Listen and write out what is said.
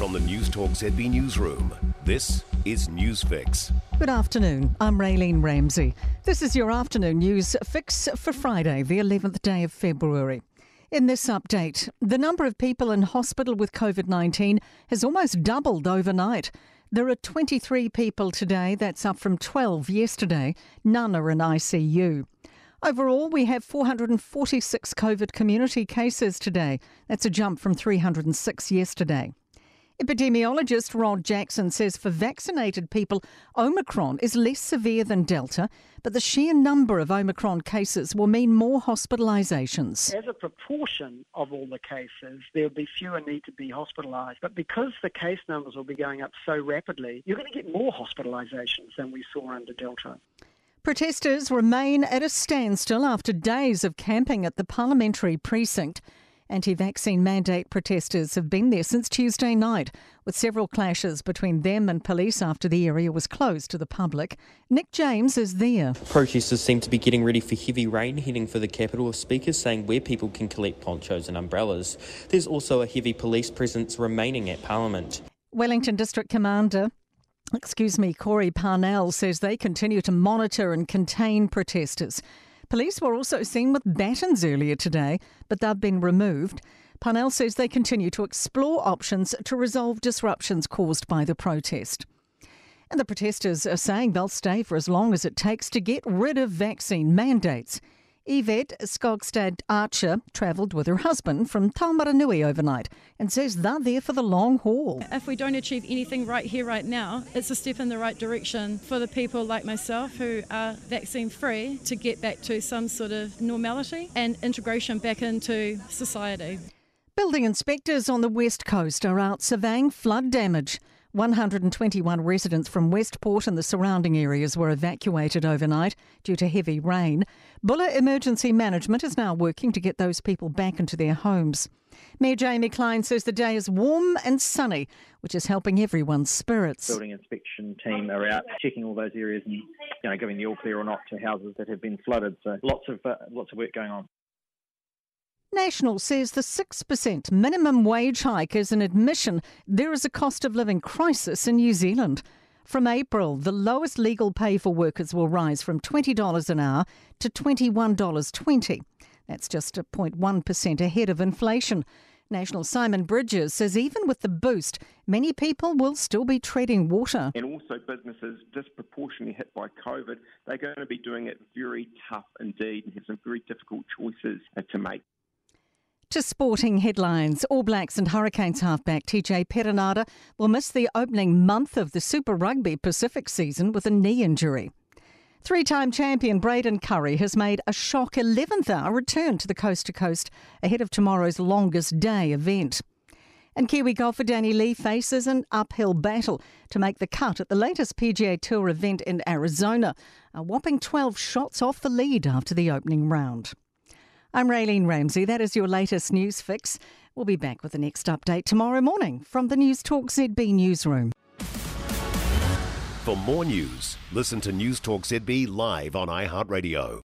From the Newstalk ZB Newsroom, this is Newsfix. Good afternoon. I'm Raylene Ramsey. This is your afternoon news fix for Friday, the 11th day of February. In this update, the number of people in hospital with COVID 19 has almost doubled overnight. There are 23 people today, that's up from 12 yesterday. None are in ICU. Overall, we have 446 COVID community cases today. That's a jump from 306 yesterday. Epidemiologist Rod Jackson says for vaccinated people, Omicron is less severe than Delta, but the sheer number of Omicron cases will mean more hospitalisations. As a proportion of all the cases, there'll be fewer need to be hospitalised. But because the case numbers will be going up so rapidly, you're going to get more hospitalisations than we saw under Delta. Protesters remain at a standstill after days of camping at the parliamentary precinct. Anti vaccine mandate protesters have been there since Tuesday night, with several clashes between them and police after the area was closed to the public. Nick James is there. Protesters seem to be getting ready for heavy rain heading for the capital, with speakers saying where people can collect ponchos and umbrellas. There's also a heavy police presence remaining at Parliament. Wellington District Commander excuse me, Corrie Parnell says they continue to monitor and contain protesters. Police were also seen with batons earlier today, but they've been removed. Parnell says they continue to explore options to resolve disruptions caused by the protest. And the protesters are saying they'll stay for as long as it takes to get rid of vaccine mandates. Yvette Skogstad Archer travelled with her husband from Taumarunui overnight and says they're there for the long haul. If we don't achieve anything right here, right now, it's a step in the right direction for the people like myself who are vaccine free to get back to some sort of normality and integration back into society. Building inspectors on the west coast are out surveying flood damage. 121 residents from Westport and the surrounding areas were evacuated overnight due to heavy rain. Buller Emergency Management is now working to get those people back into their homes. Mayor Jamie Cleine says the day is warm and sunny, which is helping everyone's spirits. Building inspection team are out checking all those areas and you know giving the all clear or not to houses that have been flooded. So lots of uh, lots of work going on. National says the 6% minimum wage hike is an admission there is a cost of living crisis in New Zealand. From April, the lowest legal pay for workers will rise from $20 an hour to $21.20. That's just a 0.1% ahead of inflation. National Simon Bridges says even with the boost, many people will still be treading water. And also, businesses disproportionately hit by COVID, they're going to be doing it very tough indeed and have some very difficult choices uh, to make. To sporting headlines, All Blacks and Hurricanes halfback TJ Perenara will miss the opening month of the Super Rugby Pacific season with a knee injury. Three time champion Braden Currie has made a shock 11th hour return to the coast to coast ahead of tomorrow's longest day event. And Kiwi golfer Danny Lee faces an uphill battle to make the cut at the latest PGA Tour event in Arizona, a whopping 12 shots off the lead after the opening round. I'm Raylene Ramsey. That is your latest news fix. We'll be back with the next update tomorrow morning from the Newstalk ZB newsroom. For more news, listen to Newstalk ZB live on iHeartRadio.